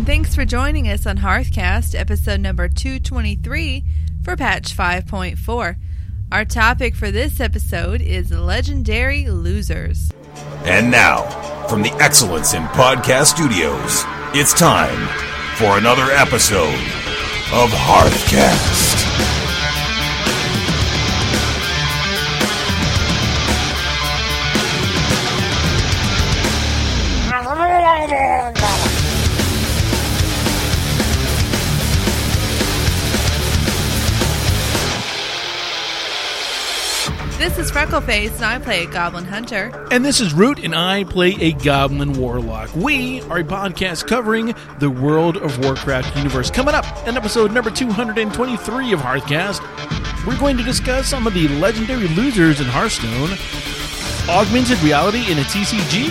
and thanks for joining us on Hearthcast, episode number 223 for patch 5.4. Our topic for this episode is legendary losers. And now, from the Excellence in Podcast Studios, it's time for another episode of Hearthcast. Freckleface, and I play a Goblin Hunter. And this is Root, and I play a Goblin Warlock. We are a podcast covering the World of Warcraft universe. Coming up in episode number 223 of Hearthcast, we're going to discuss some of the legendary losers in Hearthstone, augmented reality in a TCG?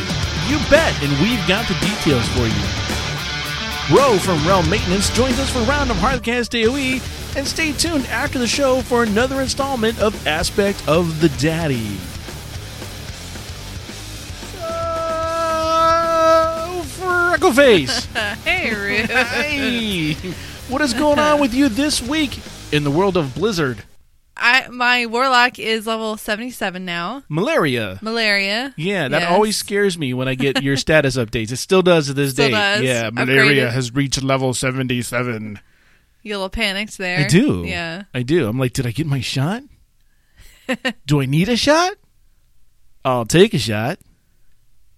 You bet, and we've got the details for you. Ro from Realm Maintenance joins us for round of Hearthcast AoE, and stay tuned after the show for another installment of Aspect of the Daddy. Uh, Freckleface! hey, Ruth. hey! What is going on with you this week in the world of Blizzard? I, my Warlock is level 77 now. Malaria. Malaria. Yeah, that Yes. always scares me when I get your status updates. It still does to this Still day. does. Yeah, malaria Upgraded. has reached level 77. You a little panicked there. I do. Yeah. I do. I'm like, did I get my shot? do I need a shot? I'll take a shot.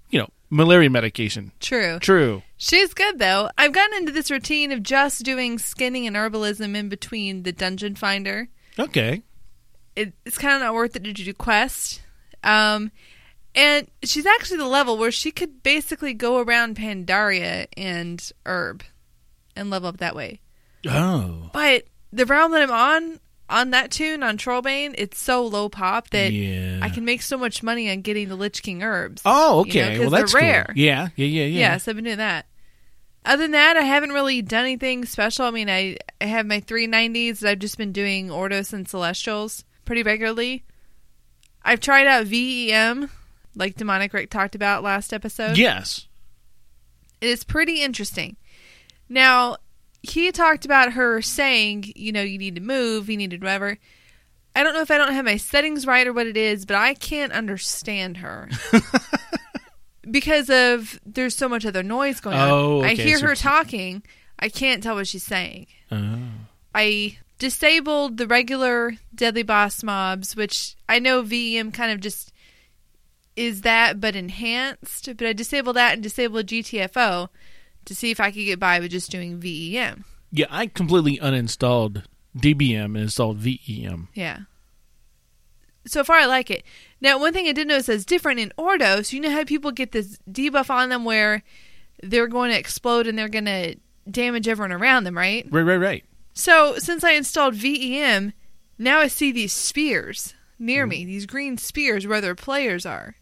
You know, malaria medication. True. True. She's good though. I've gotten into this routine of just doing skinning and herbalism in between the dungeon finder. Okay. It, it's kind of not worth it to do quest. Um, and she's actually the level where she could basically go around Pandaria and herb and level up that way. Oh. But the realm that I'm on, on that tune, on Trollbane, it's so low pop that Yeah. I can make so much money on getting the Lich King herbs. Oh, you know, well, that's rare. Cool. Yeah, yeah, yeah, yeah. Yeah, so I've been doing that. Other than that, I haven't really done anything special. I mean, I, I have my 390s. that I've just been doing Ordos and Celestials pretty regularly. I've tried out VEM, like Demonic Rick talked about last episode. Yes. It is pretty interesting. Now, he talked about her saying, you know, you need to move, you need to whatever. I don't know if I don't have my settings right or what it is, but I can't understand her. because of there's so much other noise going on. Oh, I hear so her talking. I can't tell what she's saying. Oh. I disabled the regular deadly boss mobs, which I know VEM kind of just is that but enhanced. But I disabled that and disabled GTFO to see if I could get by with just doing VEM. Yeah, I completely uninstalled DBM and installed VEM. Yeah. So far, I like it. Now, one thing I did notice is different in Ordo, so You know how people get this debuff on them where they're going to explode and they're going to damage everyone around them, right? Right, right, right. So, since I installed VEM, now I see these spears near mm-hmm. me, these green spears where other players are.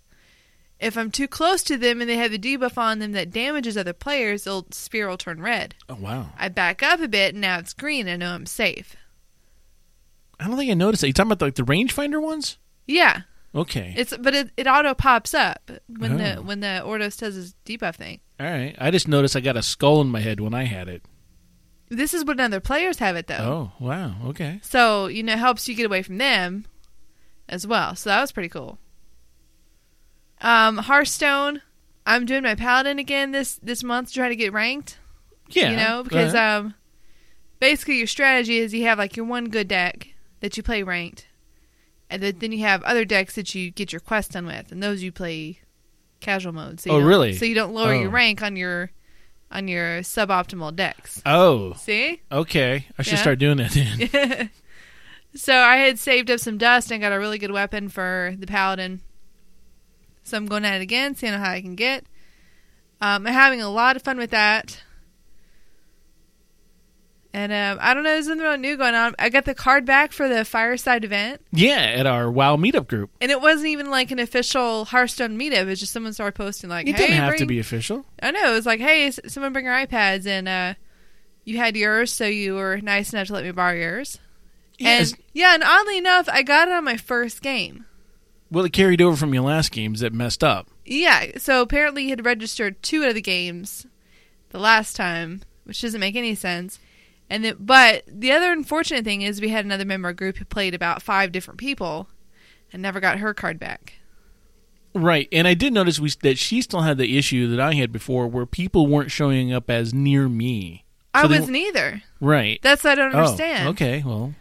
If I'm too close to them and they have a debuff on them that damages other players, the spear will turn red. Oh, wow. I back up a bit and now it's green. I know I'm safe. I don't think I noticed that. You talking about like the rangefinder ones? Yeah, Okay. it's but it, it auto pops up when the Oh. when the Ordos does his debuff thing. All right. I just noticed I got a skull in my head when I had it. This is when other players have it though. Oh, wow. Okay. So, you know, it helps you get away from them as well. So that was pretty cool. Um, Hearthstone, I'm doing my paladin again this this month to try to get ranked. Yeah. You know, because Uh, um basically your strategy is you have like your one good deck that you play ranked. And then, you have other decks that you get your quest done with, and those you play casual mode. So Oh, really? So you don't lower your Oh. rank on your on your suboptimal decks. oh, See? okay. I should Yeah. start doing that then. So I had saved up some dust and got a really good weapon for the paladin. So I'm going at it again, seeing how I can get. Um, I'm having a lot of fun with that. And um, I don't know, there's something really new going on. I got the card back for the Fireside event, yeah, at our WoW meetup group. and it wasn't even like an official Hearthstone meetup. It was just someone started posting like, It "Hey, didn't have to be official. I know it was like, "Hey, s- someone bring your iPads," and uh, you had yours, so you were nice enough to let me borrow yours. Yes. And yeah, and oddly enough, I got it on my first game. Well, it carried over from your last games that messed up. Yeah, so apparently you had registered two out of the games the last time which doesn't make any sense. And the, but the other unfortunate thing is we had another member of group who played about five different people and never got her card back. Right, and I did notice we, that she still had the issue that I had before, where people weren't showing up as near me. I So they wasn't either. Right. That's what I don't Oh, understand. okay. Well,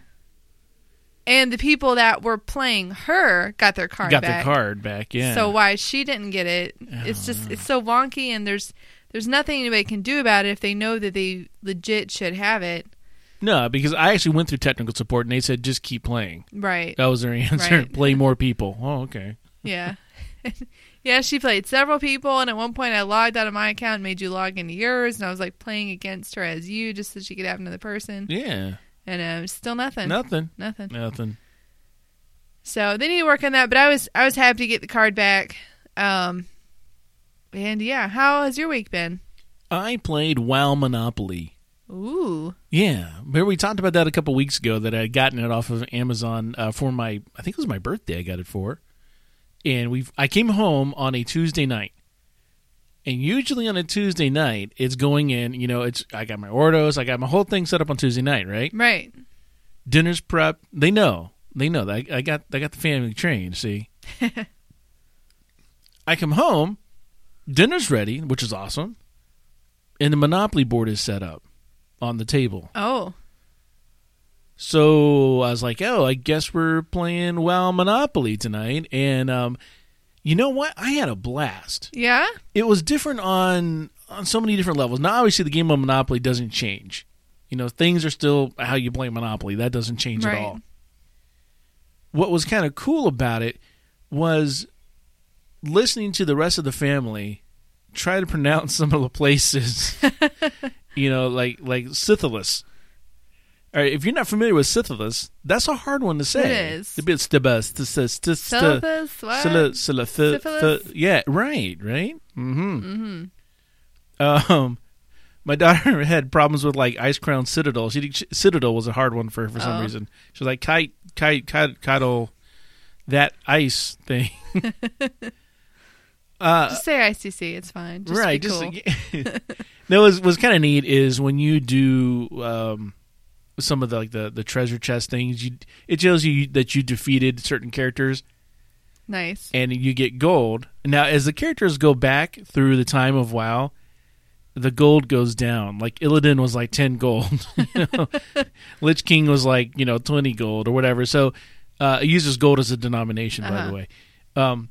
And the people that were playing her got their card got back. the card back. Yeah. So why she didn't get it? It's just it's so wonky, and there's there's nothing anybody can do about it if they know that they legit should have it. no, because I actually went through technical support and they said just keep playing. Right. That was their answer. Right. Play more people. Oh, okay. Yeah. yeah, she played several people, and at one point I logged out of my account and made you log into yours, and I was like playing against her as you just so she could have another person, Yeah. And um, still nothing. Nothing. Nothing. Nothing. So they need to work on that, but I was I was happy to get the card back. Um, and yeah, how has your week been? I played WoW Monopoly. Ooh, Yeah, remember we talked about that a couple weeks ago that I had gotten it off of Amazon uh, for my I think it was my birthday I got it for, and we I came home on a Tuesday night, and usually on a Tuesday night it's going in you know it's I got my Ordos I got my whole thing set up on Tuesday night right right. dinner's prep they know they know that I got I got the family trained see, I come home, dinner's ready which is awesome, and the Monopoly board is set up on the table. Oh, So I was like, oh, I guess we're playing WoW Monopoly tonight. And um, you know what? I had a blast. yeah. It was different on on so many different levels. Now, obviously, the game of Monopoly doesn't change. You know, things are still how you play Monopoly. That doesn't change Right. at all. What was kind of cool about it was listening to the rest of the family try to pronounce some of the places. you know, like like Silithus. Right, if you're not familiar with Silithus, that's a hard one to say. It is. A bit stibus, st- st- st- st- Syllabus, what? Sylla- sylla- th- Syphilis? yeah, right, right. Mm-hmm. Mm-hmm. Um, my daughter had problems with like Icecrown Citadel. She, she Citadel was a hard one for her for some Oh. reason. She was like kite, kite, kite, cuddle, that ice thing. uh, Just say ICC. It's fine. Just right. Be Just cool. no, was was kind of neat is when you do um, some of the like the the treasure chest things. You it shows you that you defeated certain characters nice. and you get gold. Now, as the characters go back through the time of WoW, the gold goes down. Like Illidan was like ten gold, you know? Lich King was like you know twenty gold or whatever. So uh, it uses gold as a denomination, by Uh-huh. the way. Um,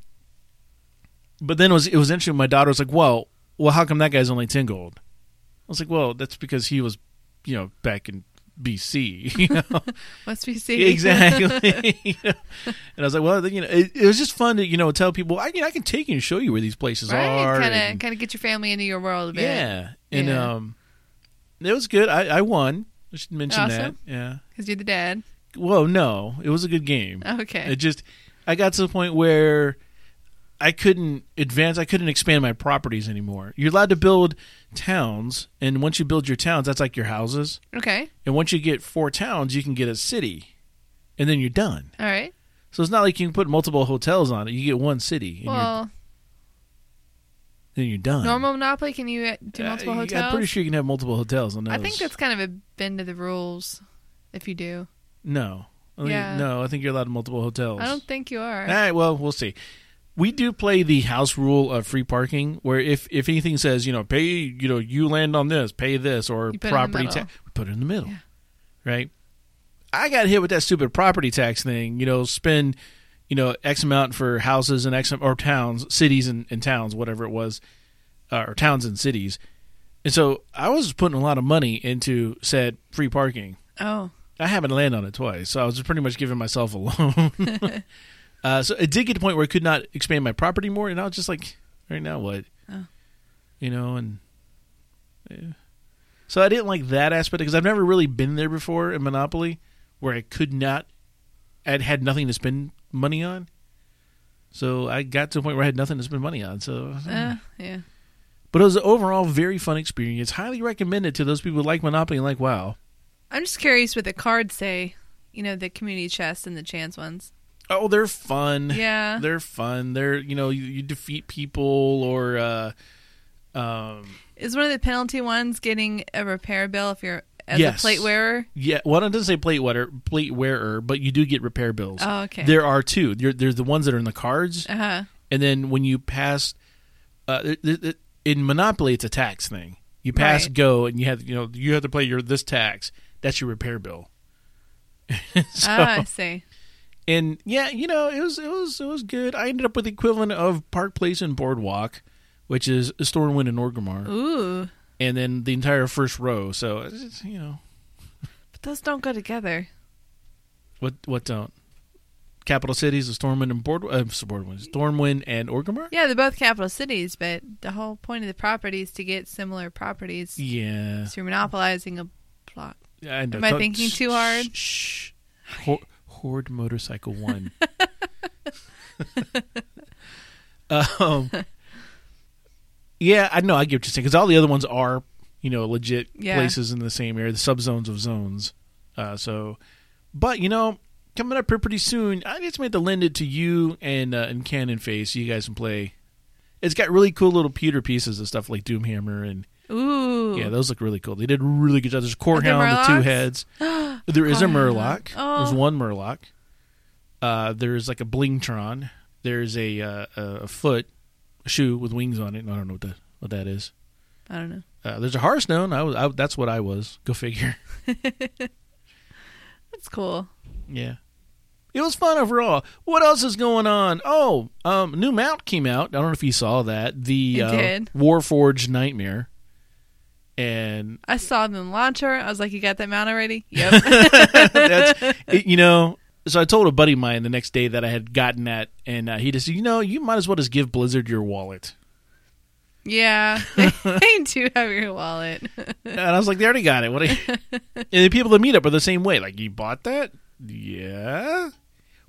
but then it was it was interesting. My daughter was like, "Well, well, how come that guy's only ten gold?" I was like, "Well, that's because he was, you know, back in BC." You know, Must be C. exactly. You know? And I was like, well, you know, it, it was just fun to you know tell people I, you know, I can take you and show you where these places right. are. Kind of and- kind of get your family into your world a bit. yeah, and Yeah. um, it was good. I, I won. I should mention Awesome. that. Yeah. Because you're the dad. Well, no, it was a good game. Okay. It just, I got to the point where I couldn't advance. I couldn't expand my properties anymore. You're allowed to build towns, and once you build your towns, that's like your houses. okay. And once you get four towns, you can get a city, and then you're done. All right. So it's not like you can put multiple hotels on it. You get one city, and you're, Well, then you're done. normal Monopoly, can you uh, do Uh, multiple you- hotels? I'm pretty sure you can have multiple hotels on those. I think that's kind of a bend to the rules if you do. no. I Yeah. No, I think you're allowed multiple hotels. I don't think you are. All right, well, we'll see. We do play the house rule of free parking, where if if anything says you know pay you know you land on this, pay this, or You put it in the property tax, we put it in the middle, Yeah. right? I got hit with that stupid property tax thing. You know, spend you know X amount for houses and X or towns, cities and, and towns, whatever it was, uh, or towns and cities. And so I was putting a lot of money into said free parking. Oh, I haven't landed on it twice, so I was just pretty much giving myself a loan. uh, so it did get to the point where I could not expand my property more, and I was just like, right now what? Oh. You know, and yeah. so I didn't like that aspect because I've never really been there before in Monopoly, where I could not, I had nothing to spend money on. So I got to a point where I had nothing to spend money on. So, uh, yeah. but it was an overall very fun experience. Highly recommended to those people who like Monopoly and like WoW. I'm just curious what the cards say. You know, the community chest and the chance ones. Oh, they're fun. Yeah. they're fun. They're you know you, you defeat people or uh, Um, Is one of the penalty ones getting a repair bill if you're as Yes. a plate wearer? yeah, well, it doesn't say plate wearer, plate wearer, but you do get repair bills. Oh, okay. There are two. There, there's the ones that are in the cards, Uh huh. and then when you pass, uh, in Monopoly, it's a tax thing. You pass Right. go, and you have you know you have to pay your this tax. That's your repair bill. so, Ah, I see. And yeah, you know it was it was it was good. I ended up with the equivalent of Park Place and Boardwalk, which is Stormwind and Orgrimmar, Ooh, and then the entire first row. So it's, it's, you know but those don't go together. what what don't. Capital cities, of Stormwind and Board, uh, Boardwind, Stormwind and Orgrimmar. Yeah, they're both capital cities, but the whole point of the property is to get similar properties. Yeah, So you're monopolizing a block. I know. Am I Talk- thinking too hard? Shh. shh. Hor- Horde Motorcycle One. um, yeah, I know. I get what you're saying because all the other ones are, you know, legit Yeah. places in the same area, the subzones of zones. Uh, so, but you know, coming up here pretty soon, I just made to lend it to you and uh, and Cannon Face. So you guys can play. It's got really cool little pewter pieces and stuff like Doomhammer and Ooh. yeah, those look really cool. They did a really good job. There's a core Are there hound with two heads. There is a. Murloc. Oh. There's one Murloc. Uh, there's like a Blingtron. There's a uh, a foot, a shoe with wings on it. I don't know what that what that is. I don't know. Uh, there's a Hearthstone. I was I, that's what I was. Go figure. That's cool. Yeah. It was fun overall. What else is going on? Oh, um, new mount came out. I don't know if you saw that. The It uh, did. Warforged Nightmare. And I saw them launcher. I was like, "You got that mount already?" Yep. It- you know, so I told a buddy of mine the next day that I had gotten that, and uh, he just, said, you know, you might as well just give Blizzard your wallet. yeah, they do have your wallet. And I was like, they already got it. What? Are you? and the people that meet up are the same way. Like, you bought that? Yeah.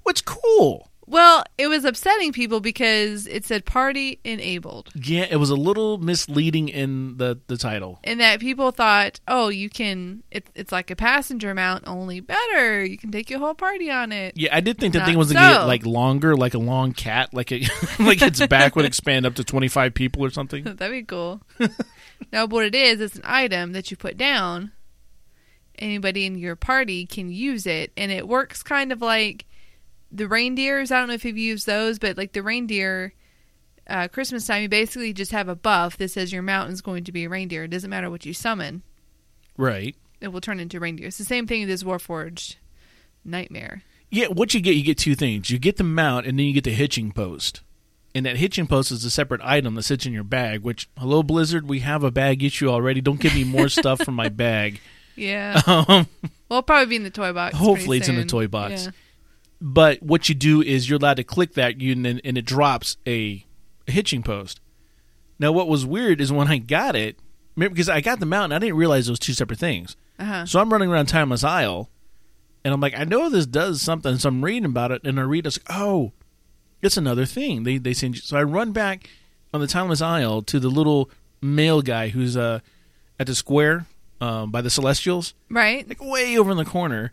What's cool? Well, it was upsetting people because it said "party enabled," Yeah, it was a little misleading in the the title. and that people thought, "Oh, you can." It, it's like a passenger mount, only better. You can take your whole party on it. Yeah, I did think the Not thing was gonna get like longer, like a long cat, like it, like its back would expand up to twenty five people or something. That'd be cool. now, what it is, it's an item that you put down. Anybody in your party can use it, and it works kind of like the reindeers. I don't know if you've used those, but like the reindeer, uh, Christmas time, you basically just have a buff that says your mountain's going to be a reindeer. It doesn't matter what you summon, Right. it will turn into reindeer. It's the same thing with this Warforged Nightmare. Yeah, what you get, you get two things. You get the mount, and then you get the hitching post. And that hitching post is a separate item that sits in your bag. Which, hello Blizzard, we have a bag issue already. Don't give me more stuff from my bag. Yeah. Um, well, it'll probably be in the toy box. Hopefully it's in the toy box. Yeah. But what you do is you're allowed to click that, you and, it drops a, a hitching post. Now, what was weird is when I got it, because I got the mount, and I didn't realize those two separate things. Uh-huh. So I'm running around Timeless Isle, and I'm like, I know this does something. So I'm reading about it, and I read, it's like, oh, it's another thing. They they send you. So I run back on the Timeless Isle to the little mail guy who's uh at the square um, by the Celestials, Right. like way over in the corner.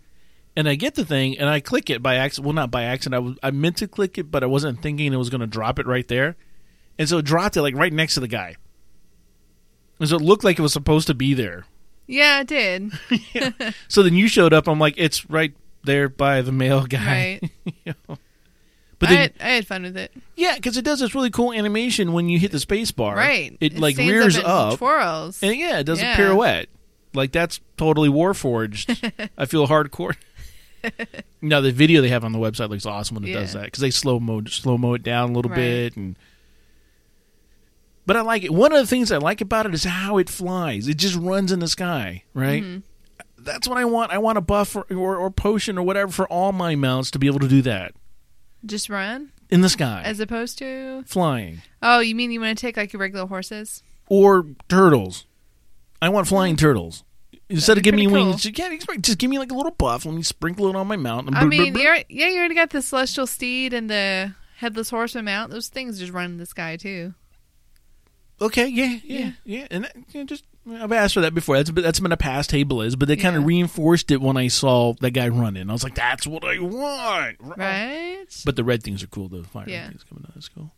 And I get the thing, and I click it by accident. Well, not by accident. I was I meant to click it, but I wasn't thinking it was going to drop it right there, and so it dropped it like right next to the guy. And so it looked like it was supposed to be there. Yeah, it did. So then you showed up. I'm like, it's right there by the mail guy. Right. You know? But I, had, I had fun with it. yeah, because it does this really cool animation when you hit the space bar. Right. It, like stands rears and up, twirls. and yeah, it does Yeah. a pirouette. Like that's totally Warforged. I feel hardcore. now the video they have on the website looks awesome when it does that because they slow mo slow mo it down a little Right. bit and. But I like it. One of the things I like about it is how it flies. It just runs in the sky, right? Mm-hmm. That's what I want. I want a buff or, or, or potion or whatever for all my mounts to be able to do that Just run in the sky, as opposed to. flying, Oh, you mean you want to take like your regular horses? or turtles. I want flying turtles. Instead of giving me pretty wings, just, yeah, just- just give me like a little buff. Let me sprinkle it on my mount. and I mean, brr, brr. you're, yeah, you already got the celestial steed and the headless horseman mount. Those things just run in the sky too. okay, yeah, yeah, yeah. And that, yeah, just I've asked for that before. That's that's been a past table is, but they kind of Yeah. reinforced it when I saw that guy running. I was like, that's what I want. Right? But the red things are cool. The fire Yeah. things coming out. That's cool.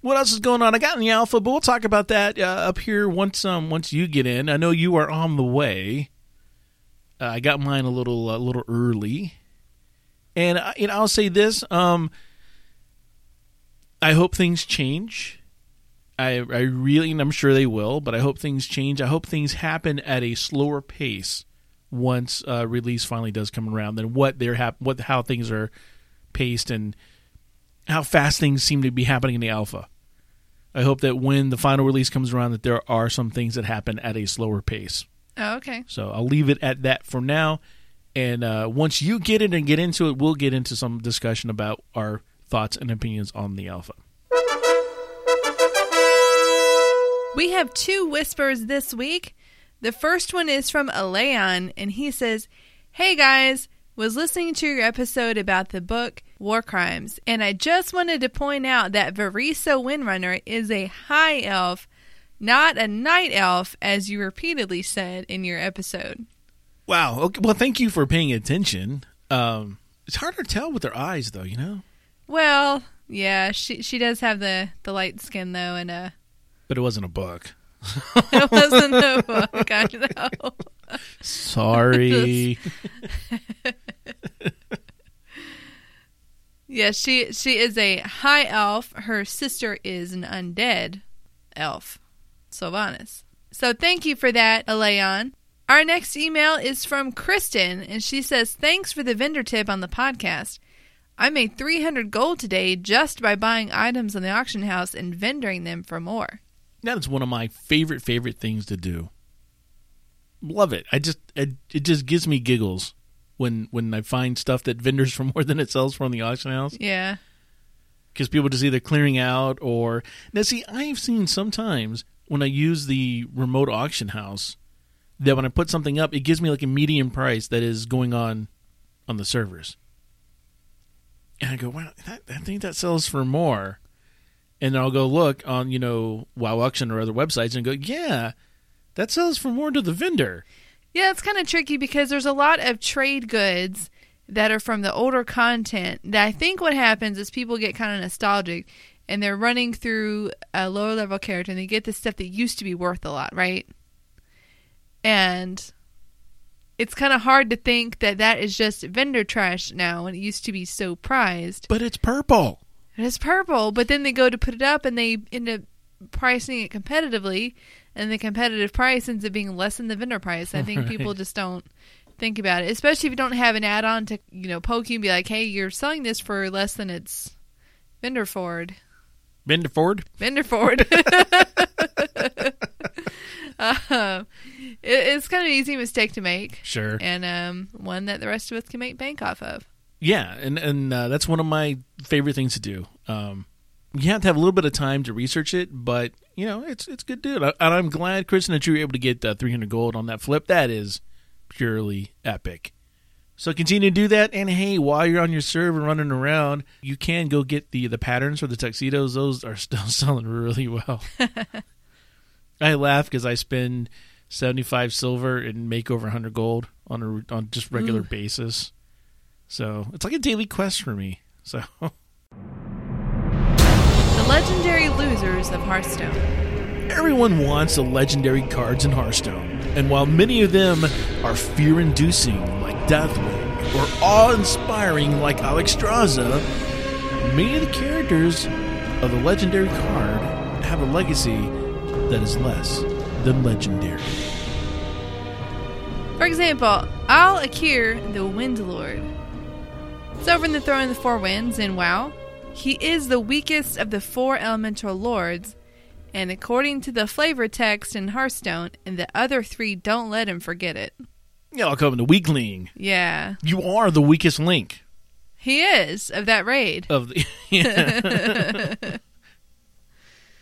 What else is going on? I got in the alpha, but we'll talk about that uh, up here once um once you get in. I know you are on the way. Uh, I got mine a little a little early, and I, you know, I'll say this: um, I hope things change. I I really, and I'm sure they will, but I hope things change. I hope things happen at a slower pace once uh, release finally does come around than what they're hap- what how things are paced and how fast things seem to be happening in the alpha. I hope that when the final release comes around, that there are some things that happen at a slower pace. Oh, okay. So I'll leave it at that for now. And uh, once you get it and get into it, we'll get into some discussion about our thoughts and opinions on the alpha. We have two whispers this week. The first one is from Aleon, and he says, Hey guys, was listening to your episode about the book War Crimes, and I just wanted to point out that Vereesa Windrunner is a high elf, not a night elf, as you repeatedly said in your episode. Wow. Okay. Well, thank you for paying attention. Um, it's hard to tell with her eyes, though. You know. Well, yeah, she she does have the the light skin though, and uh, But it wasn't a book. it wasn't a book. I know. Sorry. Yeah, she she is a high elf. Her sister is an undead elf, Sylvanas. So thank you for that, Aleon. Our next email is from Kristen, and she says, Thanks for the vendor tip on the podcast. I made 300 gold today just by buying items on the auction house and vendoring them for more. that is one of my favorite favorite things to do. Love it. I just it, it just gives me giggles when when I find stuff that vendors for more than it sells for on the auction house. Yeah. because people just either clearing out or now see i've seen sometimes when i use the remote auction house that when i put something up it gives me like a median price that is going on on the servers and i go wow that, i think that sells for more and then i'll go look on you know wow auction or other websites and go yeah that sells for more to the vendor Yeah, it's kind of tricky because there's a lot of trade goods that are from the older content that I think what happens is people get kind of nostalgic and they're running through a lower level character and they get the stuff that used to be worth a lot, right? And it's kind of hard to think that that is just vendor trash now when it used to be so prized. but it's purple It is purple, but then they go to put it up and they end up pricing it competitively, and the competitive price ends up being less than the vendor price. I think people just don't think about it, especially if you don't have an add-on to you know poke you and be like, hey, you're selling this for less than its vendor forward. vendor ford Vendor forward. uh, it, it's kind of an easy mistake to make, sure and um, one that the rest of us can make bank off of. Yeah, and and uh, that's one of my favorite things to do. Um, you have to have a little bit of time to research it, but you know it's it's good dude. And I'm glad, Kristen, that you were able to get uh, 300 gold on that flip. That is purely epic. So continue to do that, and hey, while you're on your server running around, you can go get the the patterns for the tuxedos. Those are still selling really well. I laugh because I spend 75 silver and make over 100 gold on a on just regular Ooh. basis. So it's like a daily quest for me. So legendary losers of Hearthstone. everyone wants the legendary cards in Hearthstone, and while many of them are fear-inducing like Deathwing or awe-inspiring like Alexstrasza, many of the characters of the legendary card have a legacy that is less than legendary. For example, Al'Akir, the Wind Lord. Sovereign the Throne of the Four Winds in WoW, he is the weakest of the four elemental lords, and according to the flavor text in Hearthstone, and the other three don't let him forget it. Yeah, I'll him the weakling. Yeah, You are the weakest link he is of that raid. of the. Yeah.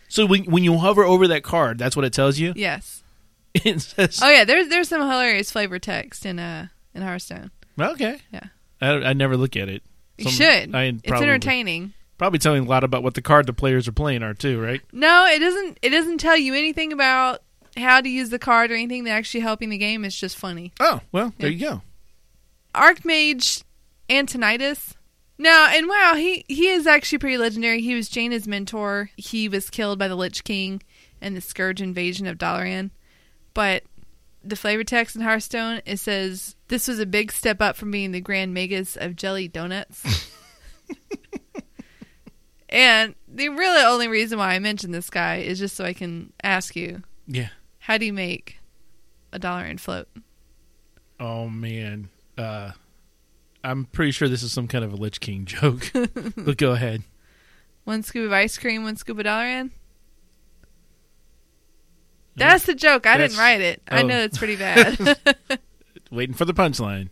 so when when you hover over that card, that's what it tells you. Yes. It says, Oh yeah, there's there's some hilarious flavor text in uh in Hearthstone. okay. Yeah. I, I never look at it. You Some- should. I it's probably- entertaining. Probably telling a lot about what the card the players are playing are too, right? No, it doesn't. It doesn't tell you anything about how to use the card or anything that actually helping the game. It's just funny. Oh well, there you go. Archmage Antonidas Now, and wow, he he is actually pretty legendary. He was Jaina's mentor. He was killed by the Lich King and the Scourge invasion of Dalaran. But the flavor text in Hearthstone it says this was a big step up from being the Grand Magus of Jelly Donuts. and the really only reason why I mentioned this guy is just so I can ask you, Yeah. how do you make a Dalaran float? Oh man. Uh I'm pretty sure this is some kind of a Lich King joke. but go ahead. One scoop of ice cream, one scoop of dollar in? That's the joke. I didn't That's- write it. I oh. know it's pretty bad. Waiting for the punchline.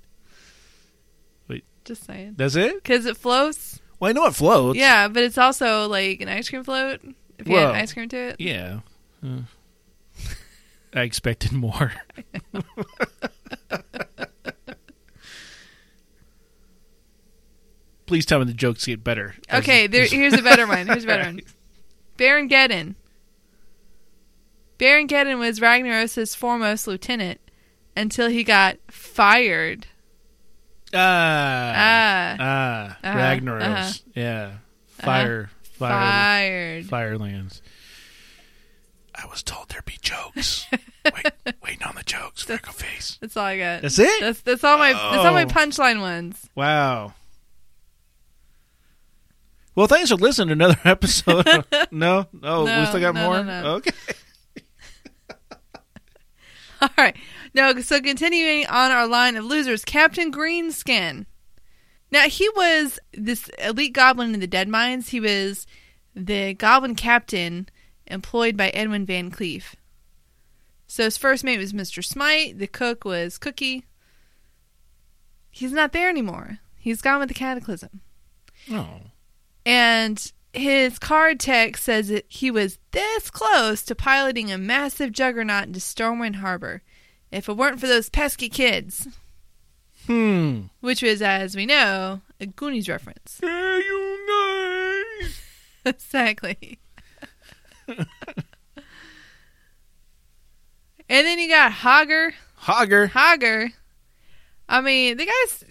Wait. Just saying. That's it? Because it floats. Well, I know it floats. Yeah, but it's also like an ice cream float. If you Well, add ice cream to it. Yeah. Uh, I expected more. Please tell me the jokes get better. as- Okay, there, here's a better one. Here's a better one. Baron Geddon. Baron Geddon was Ragnaros' foremost lieutenant until he got fired. Ah. Ah, Ah. Uh-huh, Ragnaros. uh-huh. Yeah. Fire. Fire. fired. Firelands. I was told there'd be jokes. Wait, waiting on the jokes. Freckle face. That's all I got. That's it? That's that's all my that's all my Oh. punchline ones. Wow. Well, thanks for listening to another episode. no? Oh, we still got no, more? no, no. Okay. All right. No, so continuing on our line of losers, Captain Greenskin. Now he was this elite goblin in the Deadmines. He was the goblin captain employed by Edwin VanCleef. So his first mate was Mr. Smite. The cook was Cookie. He's not there anymore. He's gone with the Cataclysm. Oh. And his card text says that he was this close to piloting a massive juggernaut into Stormwind Harbor if it weren't for those pesky kids. Hmm. Which was, as we know, a Goonies reference. Hey, you guys. exactly. and then you got Hogger. Hogger. Hogger. I mean, the guy's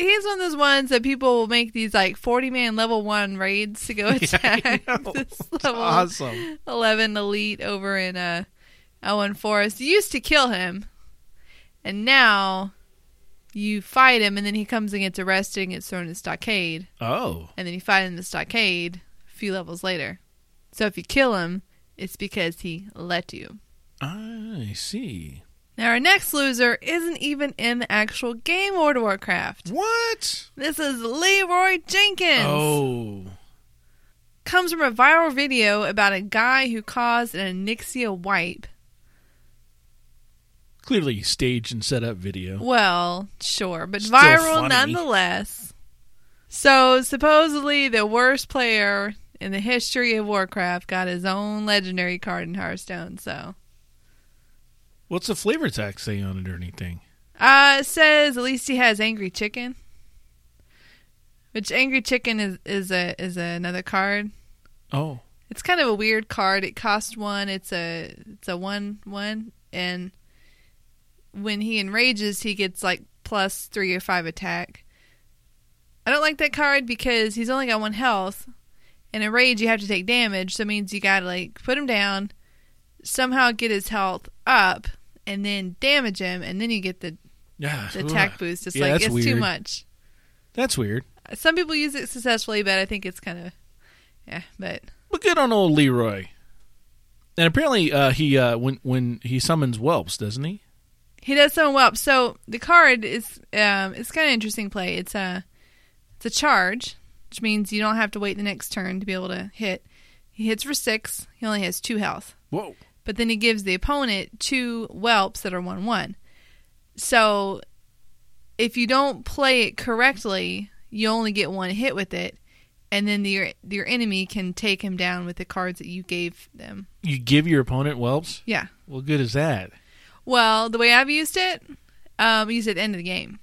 he's one of those ones that people will make these like forty man level one raids to go attack know. this level awesome. eleven elite over in uh Elwynn Forest. You used to kill him, and now you fight him, and then he comes and gets arrested and gets thrown in the stockade, Oh. and then you fight him in the stockade a few levels later. So if you kill him, it's because he let you. I see. Now our next loser isn't even in the actual game World of Warcraft. What? This is Leeroy Jenkins. Oh. Comes from a viral video about a guy who caused an Onyxia wipe. Clearly staged and set up video. Well, sure, but Still viral funny. nonetheless. So supposedly the worst player in the history of Warcraft got his own legendary card in Hearthstone. So What's the flavor text say on it or anything? uh, it says at least he has Angry Chicken, which Angry Chicken is is a is another card. Oh. It's kind of a weird card. It costs one. It's a it's a one one, and when he enrages, he gets like plus three or five attack. I don't like that card because he's only got one health. In a rage, you have to take damage, so it means you gotta like put him down, somehow get his health up, and then damage him, and then you get the, Yeah. the attack boost. It's Yeah, like it's too much. That's weird. Some people use it successfully, but I think it's kind of yeah. But But good on old Leeroy. And apparently, uh, he uh, when when he summons whelps, doesn't he? He does summon well. So the card is um, it's kind of interesting play. It's a it's a charge, which means you don't have to wait the next turn to be able to hit. He hits for six. He only has two health, Whoa. But then he gives the opponent two whelps that are one one. So if you don't play it correctly, you only get one hit with it, and then your your enemy can take him down with the cards that you gave them. You give your opponent whelps. Yeah. Well, good is that? Well, the way I've used it, um, I use it at the end of the game,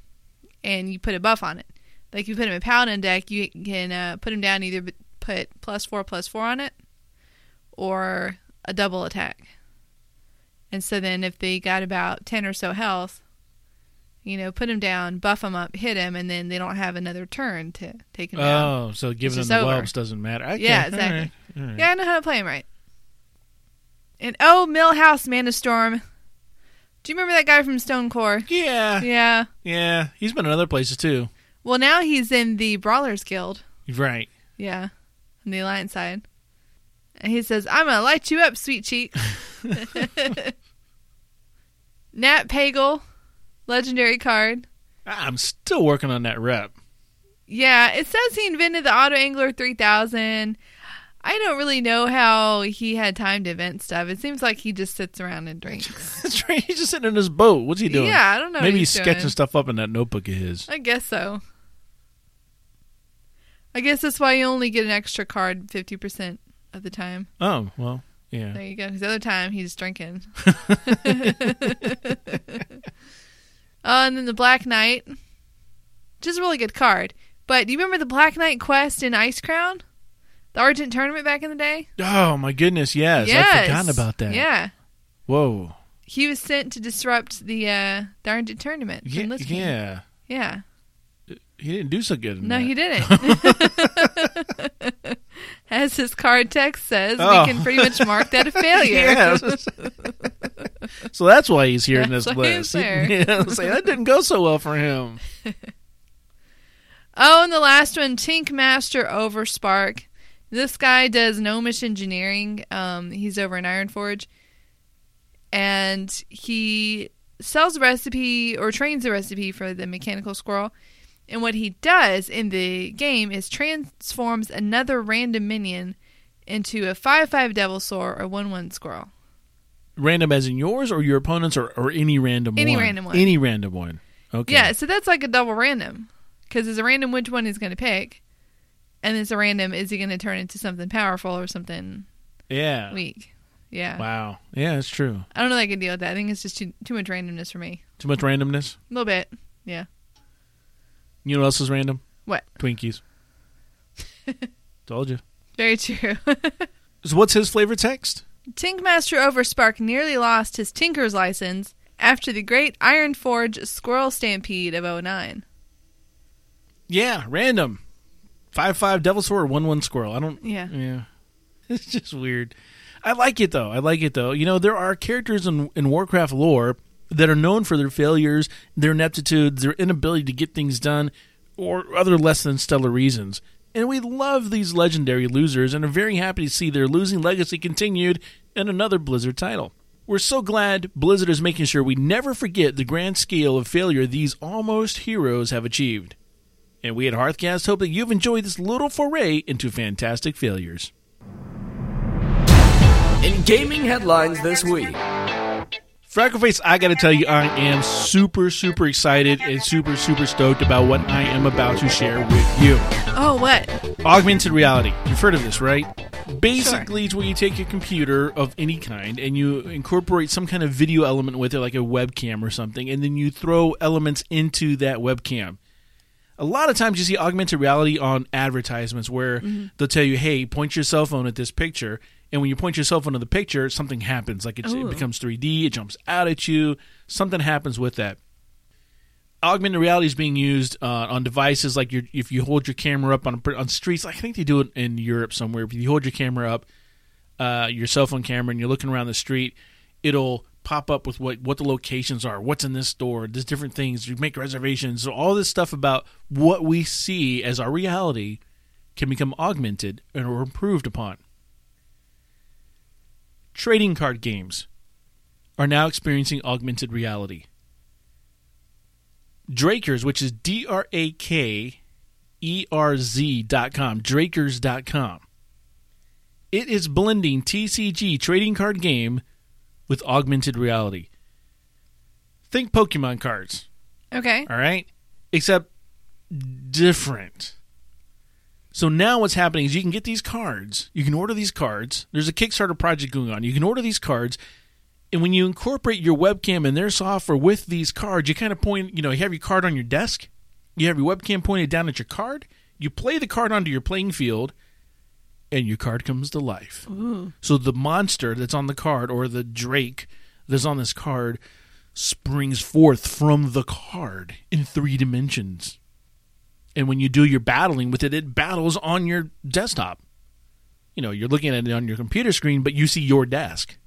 and you put a buff on it. Like you put him in paladin deck, you can uh, put him down either put plus four plus four on it, or a double attack. And so then if they got about ten or so health, You know, put them down, buff them up, hit them, and then they don't have another turn to take him down. Oh, so giving them the over. whelps doesn't matter. Okay, Yeah, exactly. right, all right. Yeah, I know how to play them right. And oh, Millhouse Manastorm. Do you remember that guy from Stonecore? Yeah, Yeah. yeah. He's been in other places too. Well, now he's in the Brawlers Guild. Right. Yeah, on the Alliance side. And he says, I'm going to light you up, sweet cheek. Nat Pagle, legendary card. I'm still working on that rep. Yeah, it says he invented the Auto Angler 3000. I don't really know how he had time to invent stuff. It seems like he just sits around and drinks. That's right. He's just sitting in his boat. What's he doing? Yeah, I don't know. Maybe he's, he's sketching stuff up in that notebook of his. I guess so. I guess that's why you only get an extra card 50% of the time. Oh well, yeah. There you go. Because the other time he's drinking. Oh, and then the Black Knight. Just a really good card. But do you remember the Black Knight quest in Icecrown? The Argent tournament back in the day? Oh my goodness, yes. I'd forgotten about that. Yeah. Whoa. He was sent to disrupt the uh the Argent tournament. Yeah. from Lich King. yeah. Yeah. He didn't do so good. In No, that. he didn't. As his card text says, Oh. we can pretty much mark that a failure. Yeah. so that's why he's here in this list. Yeah, say that didn't go so well for him. Oh, and the last one, Tinkmaster Overspark. This guy does gnomish engineering. Um, he's over in Ironforge, and he sells a recipe or trains a recipe for the mechanical squirrel. And what he does in the game is transforms another random minion into a five-five Devilsaur or one-one squirrel. Random as in yours or your opponent's or, or any random Any one? random one. Any random one. Okay. Yeah, so that's like a double random because it's a random which one he's going to pick, and it's a random is he going to turn into something powerful or something Yeah. weak. Yeah, Wow. Yeah, it's true. I don't know that I can deal with that. I think it's just too too much randomness for me. Too much randomness. A little bit. Yeah. You know what else is random? What? Twinkies. Told you. Very true. So what's his flavor text? Tinkmaster Overspark nearly lost his Tinker's license after the Great Ironforge Squirrel Stampede of 09. Yeah, random. Five five Devilsaur, one one squirrel. I don't. Yeah. Yeah, it's just weird. I like it though. I like it though. You know, there are characters in in Warcraft lore that are known for their failures, their ineptitude, their inability to get things done, or other less than stellar reasons. And we love these legendary losers and are very happy to see their losing legacy continued in another Blizzard title. We're so glad Blizzard is making sure we never forget the grand scale of failure these almost heroes have achieved. And we at Hearthcast hope that you've enjoyed this little foray into fantastic failures. In gaming headlines this week, Freckleface, I gotta tell you, I am super, super excited and super, super stoked about what I am about to share with you. Oh, what? Augmented reality. You've heard of this, right? Basically, it's where you take a computer of any kind and you incorporate some kind of video element with it, like a webcam or something, and then you throw elements into that webcam. A lot of times you see augmented reality on advertisements where mm-hmm. they'll tell you, hey, point your cell phone at this picture. And when you point your cell phone the picture, something happens. Like it's, it becomes 3D, it jumps out at you. Something happens with that augmented reality is being used uh, on devices like your, if you hold your camera up on on streets. I think they do it in Europe somewhere. If you hold your camera up, uh, your cell phone camera, and you're looking around the street, it'll pop up with what what the locations are, what's in this store, there's different things. You make reservations, so all this stuff about what we see as our reality can become augmented and or improved upon. Trading card games are now experiencing augmented reality. Drakerz, which is D R A K E R Z dot com, Drakerz dot com. It is blending TCG trading card game with augmented reality. Think Pokemon cards, Okay. all right? Except different. So now what's happening is you can get these cards. You can order these cards. There's a Kickstarter project going on. You can order these cards and when you incorporate your webcam and their software with these cards, you kind of point, you know, you have your card on your desk, you have your webcam pointed down at your card, you play the card onto your playing field, and your card comes to life. Ooh. So the monster that's on the card or the drake that's on this card springs forth from the card in three dimensions. And when you do your battling with it, it battles on your desktop. You know, you're looking at it on your computer screen, but you see your desk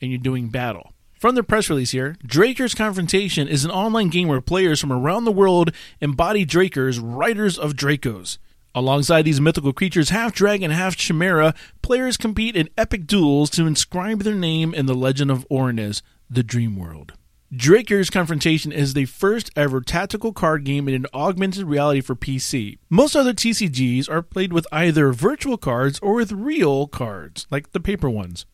and you're doing battle. From the press release here, Drakerz Confrontation is an online game where players from around the world embody Drakerz, riders of Dracos. Alongside these mythical creatures, half dragon, half chimera, players compete in epic duels to inscribe their name in the legend of Orinus, the dream world. Drakerz Confrontation is the first ever tactical card game in an augmented reality for PC. Most other TCGs are played with either virtual cards or with real cards, like the paper ones.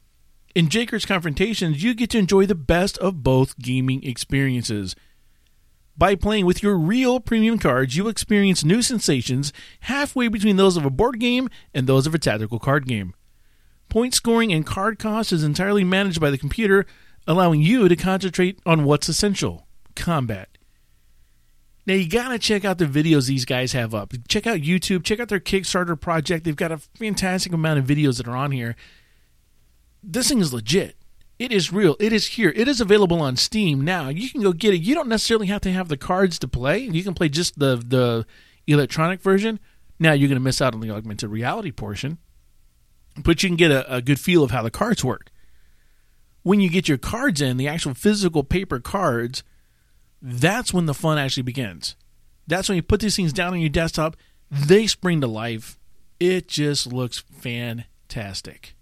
In Drakerz Confrontations, you get to enjoy the best of both gaming experiences. By playing with your real premium cards, you experience new sensations halfway between those of a board game and those of a tactical card game. Point scoring and card cost is entirely managed by the computer, allowing you to concentrate on what's essential combat. Now, you gotta check out the videos these guys have up. Check out YouTube, check out their Kickstarter project. They've got a fantastic amount of videos that are on here. This thing is legit. It is real. It is here. It is available on Steam now. You can go get it. You don't necessarily have to have the cards to play. You can play just the the electronic version. Now you're going to miss out on the augmented reality portion, but you can get a, a good feel of how the cards work. When you get your cards in, the actual physical paper cards, that's when the fun actually begins. That's when you put these things down on your desktop. They spring to life. It just looks fantastic.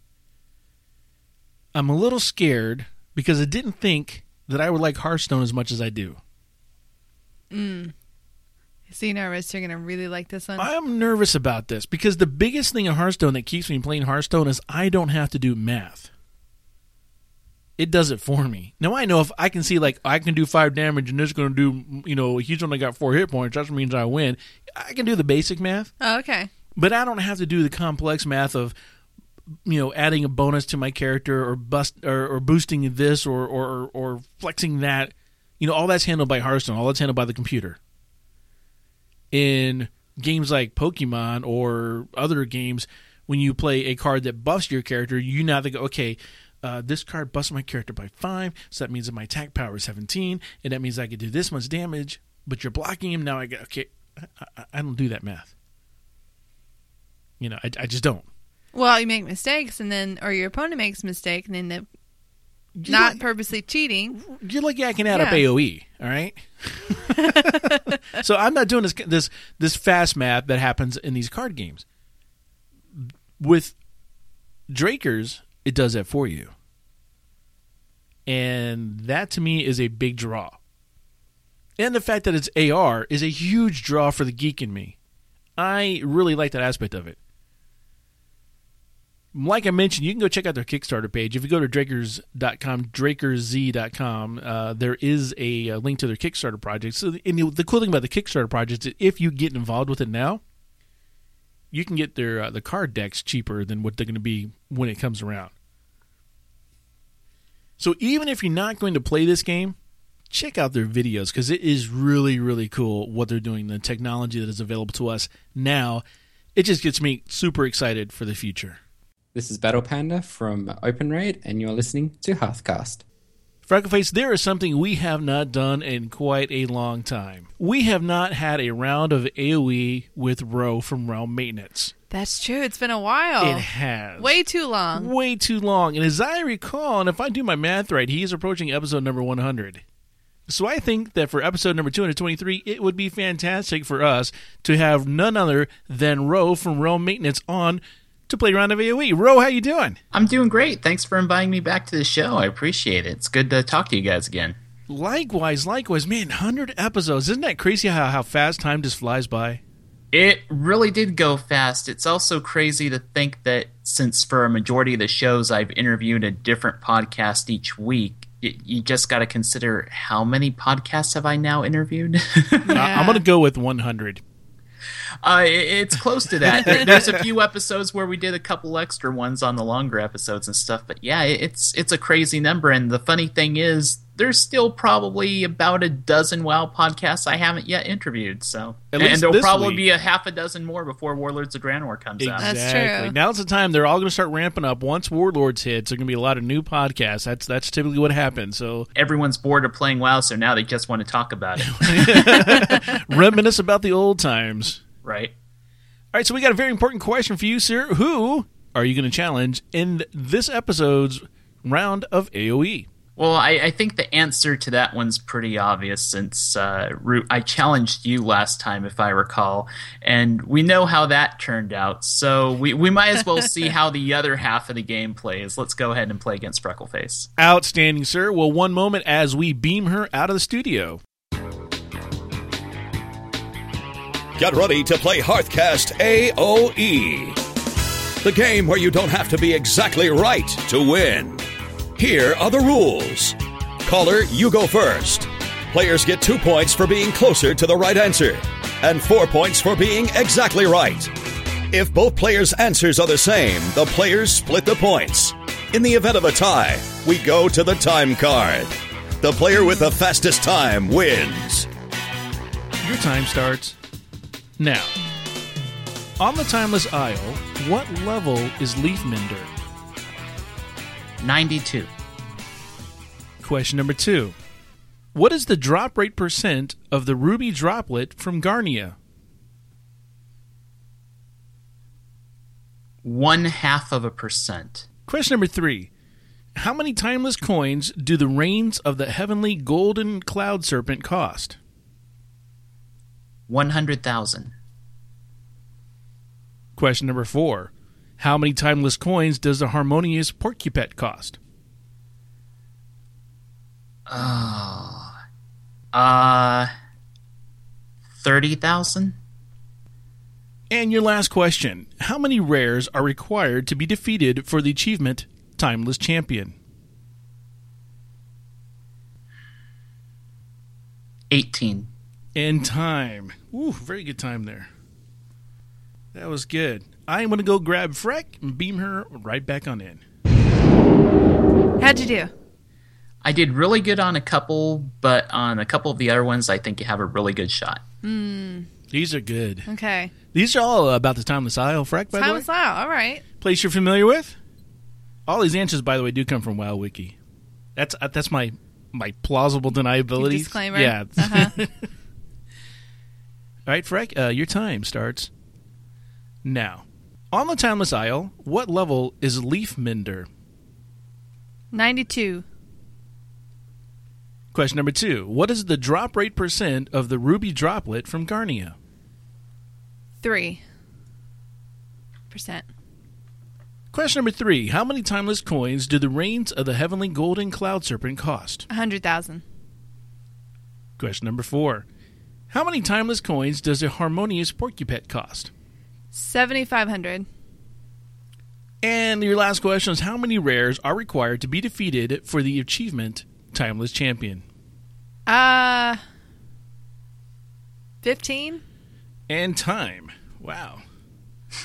I'm a little scared because I didn't think that I would like Hearthstone as much as I do. Mm. So you nervous you're gonna really like this one? I'm nervous about this because the biggest thing in Hearthstone that keeps me playing Hearthstone is I don't have to do math. It does it for me. Now I know if I can see like I can do five damage and this is going to do, you know, he's only got four hit points. That means I win. I can do the basic math, oh, okay. but I don't have to do the complex math of, you know, adding a bonus to my character or bust or, or boosting this or, or or flexing that. You know, all that's handled by Hearthstone. All that's handled by the computer in games like Pokemon or other games, when you play a card that buffs your character, you now think, okay, uh, this card busts my character by five, so that means that my attack power is 17, and that means I can do this much damage, but you're blocking him. Now I get, okay, I, I, I don't do that math. You know, I, I just don't. Well, you make mistakes, and then or your opponent makes a mistake, and then the You're not like- purposely cheating. You're lucky I can add up AOE. All right. so I'm not doing this this this fast math that happens in these card games. With Drakerz, it does that for you, and that to me is a big draw. And the fact that it's AR is a huge draw for the geek in me. I really like that aspect of it like I mentioned, you can go check out their Kickstarter page. If you go to drakers.com, drakerz.com, uh, there is a, uh link to their Kickstarter project. So, and the, the cool thing about the Kickstarter project is if you get involved with it now, you can get their uh, the card decks cheaper than what they're going to be when it comes around. So even if you're not going to play this game, check out their videos because it is really really cool what they're doing. The technology that is available to us now, it just gets me super excited for the future. This is Battle Panda from OpenRaid, and you're listening to Hearthcast. Freckleface, there is something we have not done in quite a long time. We have not had a round of AoE with Rho from Realm Maintenance. That's true. It's been a while. It has. Way too long. Way too long. And as I recall, and if I do my math right, he is approaching episode number 100. So I think that for episode number 223, it would be fantastic for us to have none other than Rho from Realm Maintenance on to play a round of AoE. Rho, how you doing? I'm doing great. Thanks for inviting me back to the show. I appreciate it. It's good to talk to you guys again. Likewise, likewise. Man, 100 episodes. Isn't that crazy how, how fast time just flies by? It really did go fast. It's also crazy to think that since for a majority of the shows I've interviewed a different podcast each week, y you just got to consider how many podcasts have I now interviewed? I- I'm going to go with 100. Uh, it- it's close to that. There's a few episodes where we did a couple extra ones on the longer episodes and stuff, but yeah, it- it's it's a crazy number. And the funny thing is, there's still probably about a dozen WoW podcasts I haven't yet interviewed. So, At and, there'll probably week. be a half a dozen more before Warlords of Draenor comes out. That's Exactly. true. Now's the time. They're all going to start ramping up. Once Warlords hits, there's going to be a lot of new podcasts. That's that's typically what happens. So Everyone's bored of playing WoW, so now they just want to talk about it, reminisce about the old times. right? All right, so we got a very important question for you, sir. Who are you going to challenge in this episode's round of? AOE? Well, I, I think the answer to that one's pretty obvious since uh, Root, I challenged you last time, if I recall, and we know how that turned out. So we, we might as well see how the other half of the game plays. Let's go ahead and play against Freckleface. Outstanding, sir. Well, one moment as we beam her out of the studio. Get ready to play Hearthcast AOE, the game where you don't have to be exactly right to win. Here are the rules. Caller, you go first. Players get two points for being closer to the right answer, and four points for being exactly right. If both players' answers are the same, the players split the points. In the event of a tie, we go to the time card. The player with the fastest time wins. Your time starts now. On the Timeless Isle, what level is Leafmender? 92. Question number two. What is the drop rate percent of the ruby droplet from Garnia? One half of a percent. Question number three. How many timeless coins do the reins of the heavenly golden cloud serpent cost? 100,000. Question number four. How many timeless coins does the harmonious porcupet cost? Uh, 30,000? And your last question. How many rares are required to be defeated for the achievement Timeless Champion? 18. And time. Ooh, very good time there. That was good. I'm going to go grab Freck and beam her right back on in. How'd you do? I did really good on a couple, but on a couple of the other ones, I think you have a really good shot. These are good. Okay. These are all about the Timeless Isle, Freck, by the way. was out. All right. Place you're familiar with? All these answers, by the way, do come from WoW Wiki. That's uh, that's my my plausible deniability. Disclaimer. Yeah. Uh-huh. All right, Freck, uh, your time starts now. On the Timeless Isle, what level is Leaf Mender? 92. Question number two. What is the drop rate percent of the ruby droplet from Garnia? 3. Percent. Question number three. How many timeless coins do the reins of the heavenly golden cloud serpent cost? 100,000. Question number four. How many timeless coins does a harmonious porcupet cost? 7,500. And your last question is how many rares are required to be defeated for the achievement Timeless Champion? Uh, 15? And time. Wow.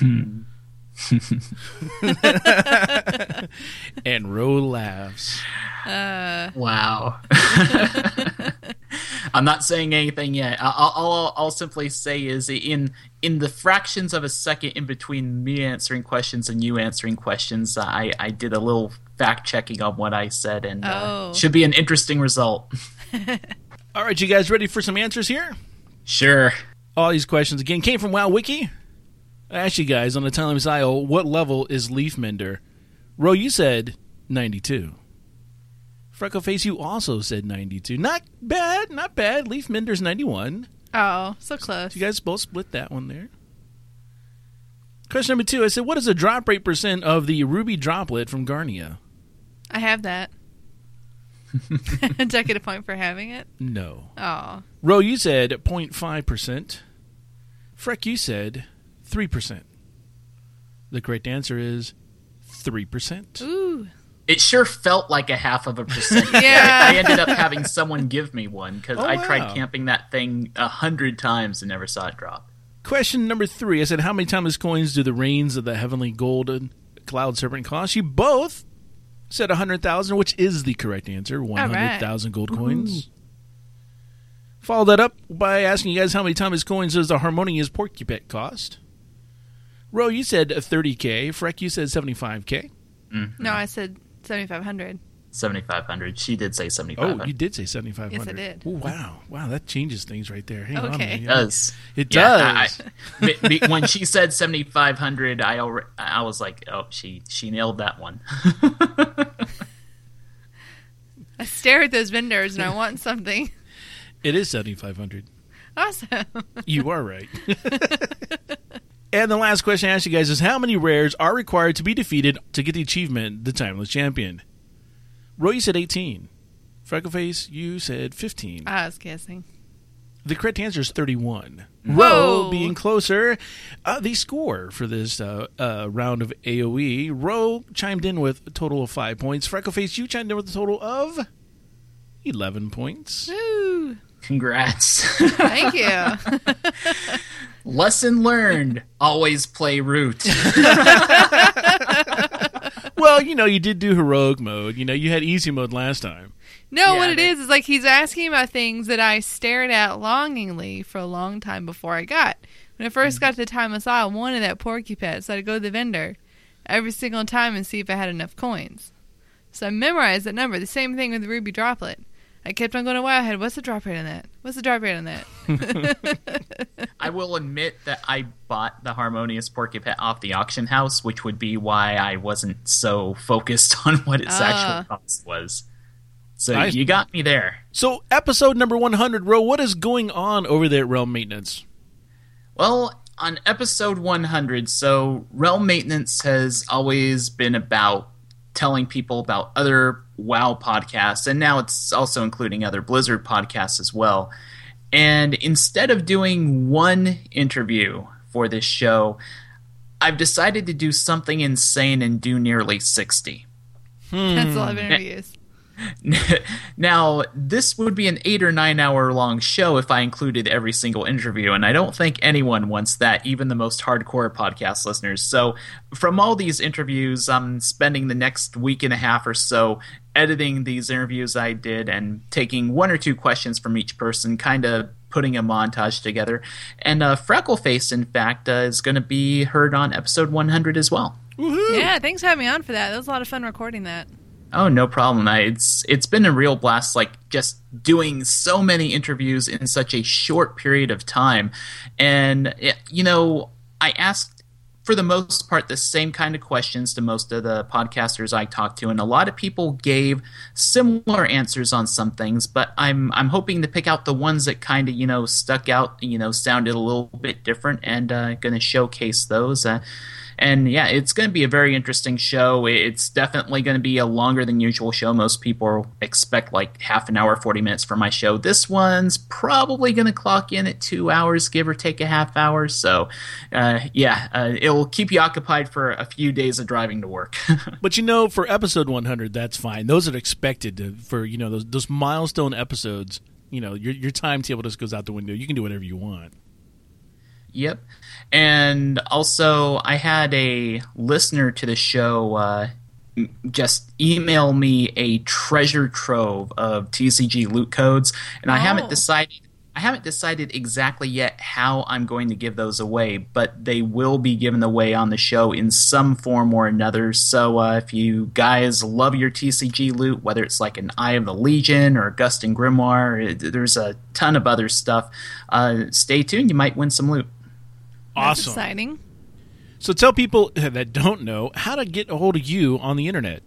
and Rho laughs. Wow. I'm not saying anything yet. I- I'll, all I'll simply say is in in the fractions of a second in between me answering questions and you answering questions, I, I did a little fact checking on what I said, and uh, Oh. should be an interesting result. All right, you guys ready for some answers here? Sure. All these questions again came from WoW Wiki. I asked you guys on the Timeless Isle, what level is Leaf Mender? Rho, you said 92. Freckleface, you also said 92. Not bad, not bad. Leaf Mender's 91. Oh, so close. You guys both split that one there. Question number two I said, what is the drop rate percent of the ruby droplet from Garnia? I have that. Did I get a point for having it? No. Oh. Rho, you said 0.5%. Freck, you said 3%. The correct answer is 3%. Ooh. It sure felt like a half of a percent. Yeah. I ended up having someone give me one because Oh, I wow. tried camping that thing a hundred times and never saw it drop. Question number three. I said, how many timeless coins do the reins of the heavenly golden cloud serpent cost? You both said 100,000, which is the correct answer 100,000 gold coins. Follow that up by asking you guys how many timeless coins does the Harmonious Porcupet cost? Rho, you said 30k. Freck, you said 75k. Mm-hmm. No, I said 7,500. 7500 she did say 7500 Oh, you did say 7,500. Yes, I did. Oh, wow. Wow, that changes things right there. Hang. Okay. man. It does It Yeah, does. I- I- be- be- when she said 7500 i alre- i was like oh she she nailed that one I stare at those vendors and I want something. it is 7,500. Awesome. You are right. And the last question I ask you guys is how many rares are required to be defeated to get the achievement, the Timeless Champion? Rho, you said 18. Freckleface, you said 15. I was guessing. The correct answer is 31. Whoa. Rho being closer. Uh, the score for this uh, uh, round of AoE, Rho chimed in with a total of 5 points. Freckleface, you chimed in with a total of 11 points. Woo. congrats Thank you. lesson learned always play root well, you know, you did do heroic mode. You know, you had easy mode last time. No, Yeah, what it is is is like he's asking about things that I stared at longingly for a long time before I got. When I first mm. got to the Timeless Isle, I wanted that Porcupet, so I'd go to the vendor every single time and see if I had enough coins. So I memorized that number. The same thing with the Ruby Droplet. I kept on going to Wowhead. What's the drop rate on that? What's the drop rate on that? I will admit that I bought the Harmonious Porcupet off the auction house, which would be why I wasn't so focused on what its Ah. actual cost was. So Nice. you got me there. So, episode number 100, Rho, what is going on over there at Realm Maintenance? Well, on episode 100, so Realm Maintenance has always been about telling people about other WoW podcasts, and now it's also including other Blizzard podcasts as well. And instead of doing one interview for this show, I've decided to do something insane and do nearly 60. That's a lot of hmm. interviews. now, this would be an eight or nine hour long show if I included every single interview, and I don't think anyone wants that, even the most hardcore podcast listeners. So, from all these interviews, I'm spending the next week and a half or so editing these interviews I did and taking one or two questions from each person, kind of putting a montage together. And uh, Freckleface, in fact, uh, is going to be heard on episode 100 as well. Yeah, thanks for having me on for that. That was a lot of fun recording that. Oh, no problem. I, it's it's been a real blast, like just doing so many interviews in such a short period of time, and eh, you know, I asked for the most part the same kind of questions to most of the podcasters I talked to, and a lot of people gave similar answers on some things. But I'm I'm hoping to pick out the ones that kind of you know stuck out, you know, sounded a little bit different, and uh, going to showcase those. Uh, and yeah, it's going to be a very interesting show. It's definitely going to be a longer than usual show. Most people expect like half an hour, 40 minutes for my show. This one's probably going to clock in at two hours, give or take a half hour. So, uh, yeah, uh, it'll keep you occupied for a few days of driving to work. But you know, for episode 100, that's fine. Those are expected to, for, you know, those, those milestone episodes. You know, your, your timetable just goes out the window. You can do whatever you want. Yep. And also, I had a listener to the show uh, just email me a treasure trove of TCG loot codes, and I Oh. haven't decided. I haven't decided exactly yet how I'm going to give those away, but they will be given away on the show in some form or another. So uh, if you guys love your TCG loot, whether it's like an Eye of the Legion or Gusting Grimoire, it- there's a ton of other stuff. Uh, stay tuned; you might win some loot. That's Awesome. exciting. So tell people that don't know how to get a hold of you on the internet.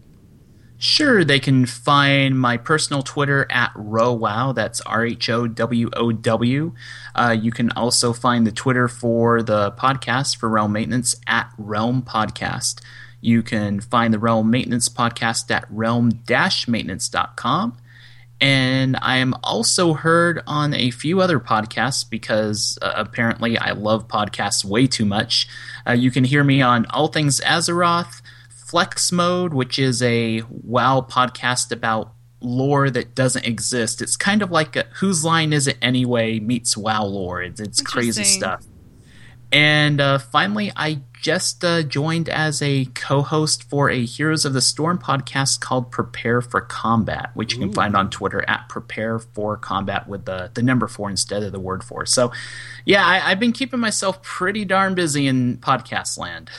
Sure, they can find my personal Twitter at ROWOW. That's R H O W O W. Uh, you can also find the Twitter for the podcast for Realm Maintenance at Realm Podcast. You can find the Realm Maintenance Podcast at realm maintenance.com. And I am also heard on a few other podcasts because uh, apparently I love podcasts way too much. Uh, you can hear me on All Things Azeroth, Flex Mode, which is a WoW podcast about lore that doesn't exist. It's kind of like a, Whose Line Is It Anyway meets WoW lore. It's, it's crazy stuff. And uh, finally, I just uh, joined as a co-host for a Heroes of the Storm podcast called Prepare for Combat, which you can find on Twitter at Prepare for Combat with the the number four instead of the word four. So, yeah, I, I've been keeping myself pretty darn busy in podcast land.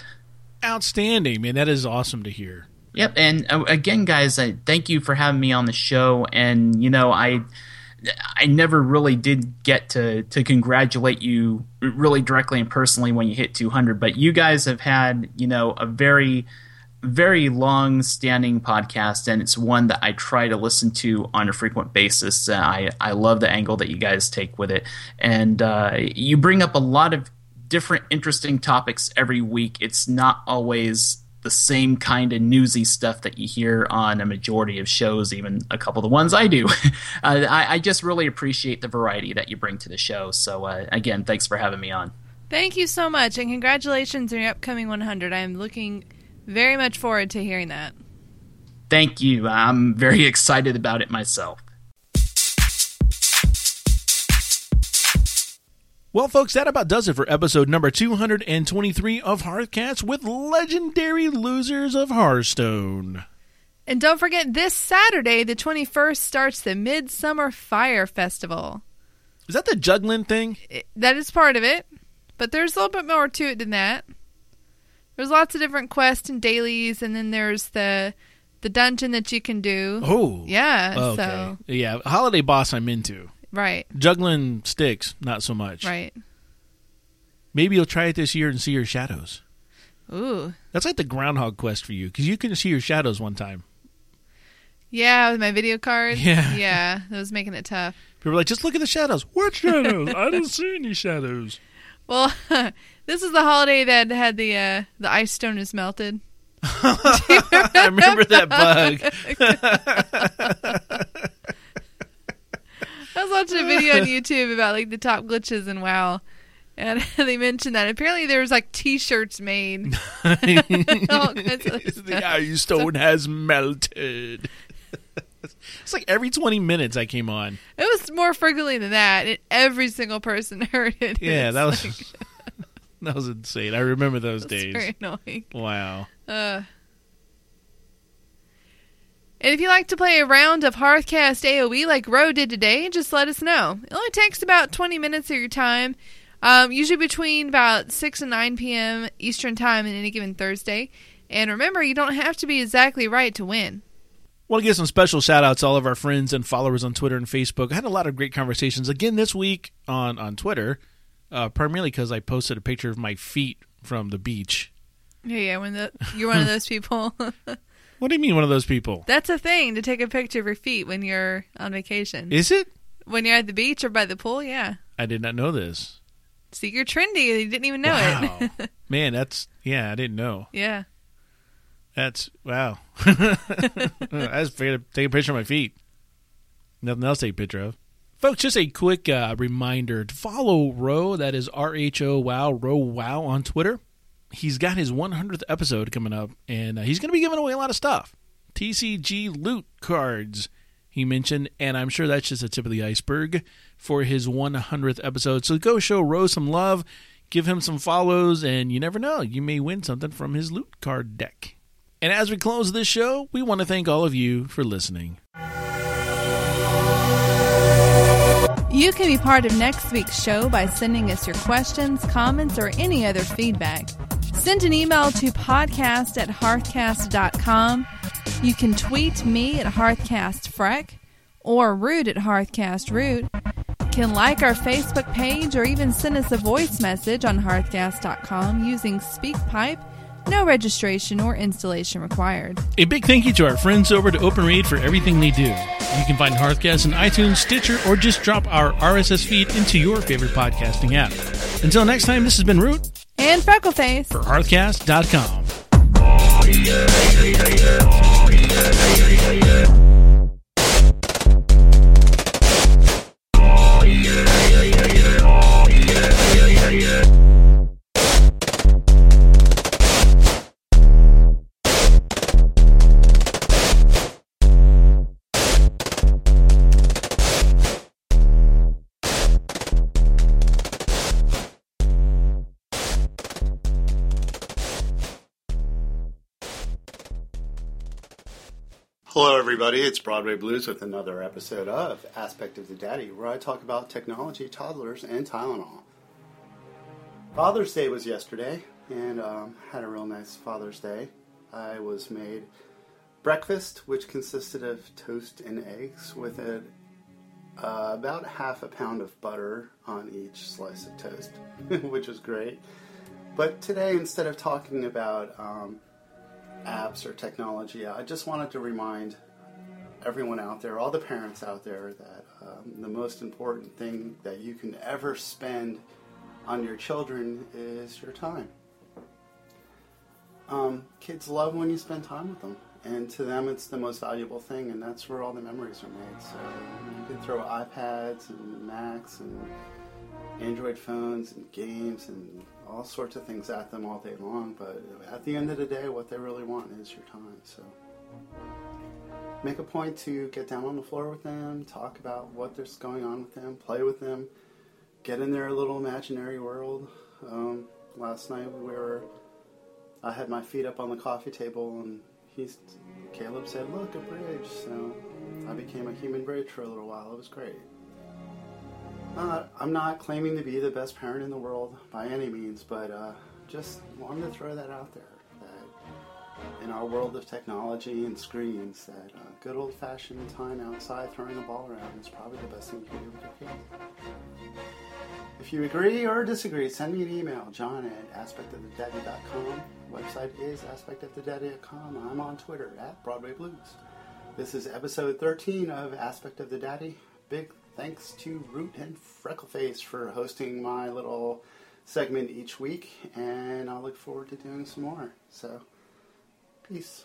Outstanding, man. That is awesome to hear. Yep, and uh, again, guys, I thank you for having me on the show. And you know, I I never really did get to to congratulate you really directly and personally when you hit 200, but you guys have had you know a very very long standing podcast and it's one that I try to listen to on a frequent basis. Uh, I I love the angle that you guys take with it, and uh, you bring up a lot of different interesting topics every week. It's not always the same kind of newsy stuff that you hear on a majority of shows, even a couple of the ones I do. uh, I, I, just really appreciate the variety that you bring to the show. So, uh, again, thanks for having me on. Thank you so much, and congratulations on your upcoming 100. I am looking very much forward to hearing that. Thank you. I'm very excited about it myself. Well, folks, that about does it for episode number 223 of Hearthcast with legendary losers of Hearthstone. And don't forget, this Saturday, the 21st, starts the Midsummer Fire Festival. Is that the juggling thing? It, that is part of it, but there's a little bit more to it than that. There's lots of different quests and dailies, and then there's the the dungeon that you can do. Oh, yeah. Okay. So yeah, holiday boss I'm into. Right. Juggling sticks, not so much. Right. Maybe you'll try it this year and see your shadows. Ooh. That's like the groundhog quest for you because you couldn't see your shadows one time. Yeah, with my video card. Yeah. Yeah, that was making it tough. People were like, just look at the shadows. What shadows? I don't see any shadows. Well, this is the holiday that had the uh, the ice stone is melted. I remember that bug. I was watching a video on YouTube about like the top glitches in WoW, and they mentioned that apparently there was like T-shirts made. The ice stone has melted. it's like every 20 minutes I came on. It was more frequently than that, and every single person heard it. Yeah, that was like, that was insane. I remember those days. very annoying. Wow. Uh. And if you like to play a round of Hearthcast AoE like Rho did today, just let us know. It only takes about 20 minutes of your time, um, usually between about 6 and 9 p.m. Eastern Time on any given Thursday. And remember, you don't have to be exactly right to win. Want to give some special shout outs to all of our friends and followers on Twitter and Facebook. I had a lot of great conversations again this week on, on Twitter, uh, primarily because I posted a picture of my feet from the beach. Yeah, yeah, when the, you're one of those people. What do you mean, one of those people? That's a thing to take a picture of your feet when you're on vacation. Is it? when you're at the beach or by the pool, yeah. I did not know this. See, you're trendy. You didn't even know wow. it. Man, that's, yeah, I didn't know. yeah. That's, wow. I just figured to take a picture of my feet. Nothing else to take a picture of. Folks, just a quick uh, reminder to follow Rho, that is R H O Wow, Rho Wow on Twitter. He's got his 100th episode coming up, and uh, he's going to be giving away a lot of stuff. TCG loot cards, he mentioned, and I'm sure that's just the tip of the iceberg for his 100th episode. So go show Rho some love, give him some follows, and you never know, you may win something from his loot card deck. And as we close this show, we want to thank all of you for listening. You can be part of next week's show by sending us your questions, comments, or any other feedback. Send an email to podcast at hearthcast.com. You can tweet me at hearthcastfreck or root at hearthcastroot. Can like our Facebook page or even send us a voice message on hearthcast.com using SpeakPipe. No registration or installation required. A big thank you to our friends over at OpenRaid for everything they do. You can find Hearthcast on iTunes, Stitcher, or just drop our RSS feed into your favorite podcasting app. Until next time, this has been Root And Freckleface. for Hearthcast.com. Hello, everybody. It's Broadway Blues with another episode of Aspect of the Daddy, where I talk about technology, toddlers, and Tylenol. Father's Day was yesterday, and um, had a real nice Father's Day. I was made breakfast, which consisted of toast and eggs, with it uh, about half a pound of butter on each slice of toast, which was great. But today, instead of talking about um, apps or technology, I just wanted to remind everyone out there, all the parents out there, that um, the most important thing that you can ever spend on your children is your time. Um, kids love when you spend time with them, and to them, it's the most valuable thing, and that's where all the memories are made. So you can throw iPads and Macs and Android phones and games and all sorts of things at them all day long, but at the end of the day, what they really want is your time. So make a point to get down on the floor with them, talk about what's going on with them, play with them, get in their little imaginary world. Um, last night we were, I had my feet up on the coffee table, and he's Caleb said, "Look, a bridge." So I became a human bridge for a little while. It was great. Uh, I'm not claiming to be the best parent in the world by any means, but uh, just wanted to throw that out there. That in our world of technology and screens, that uh, good old-fashioned time outside throwing a ball around is probably the best thing you can do with your kids. If you agree or disagree, send me an email, john at aspectofthedaddy.com. Website is aspectofthedaddy.com. I'm on Twitter at Broadway Blues. This is episode 13 of Aspect of the Daddy. Big thanks to Root and Freckleface for hosting my little segment each week, and I look forward to doing some more. So, peace.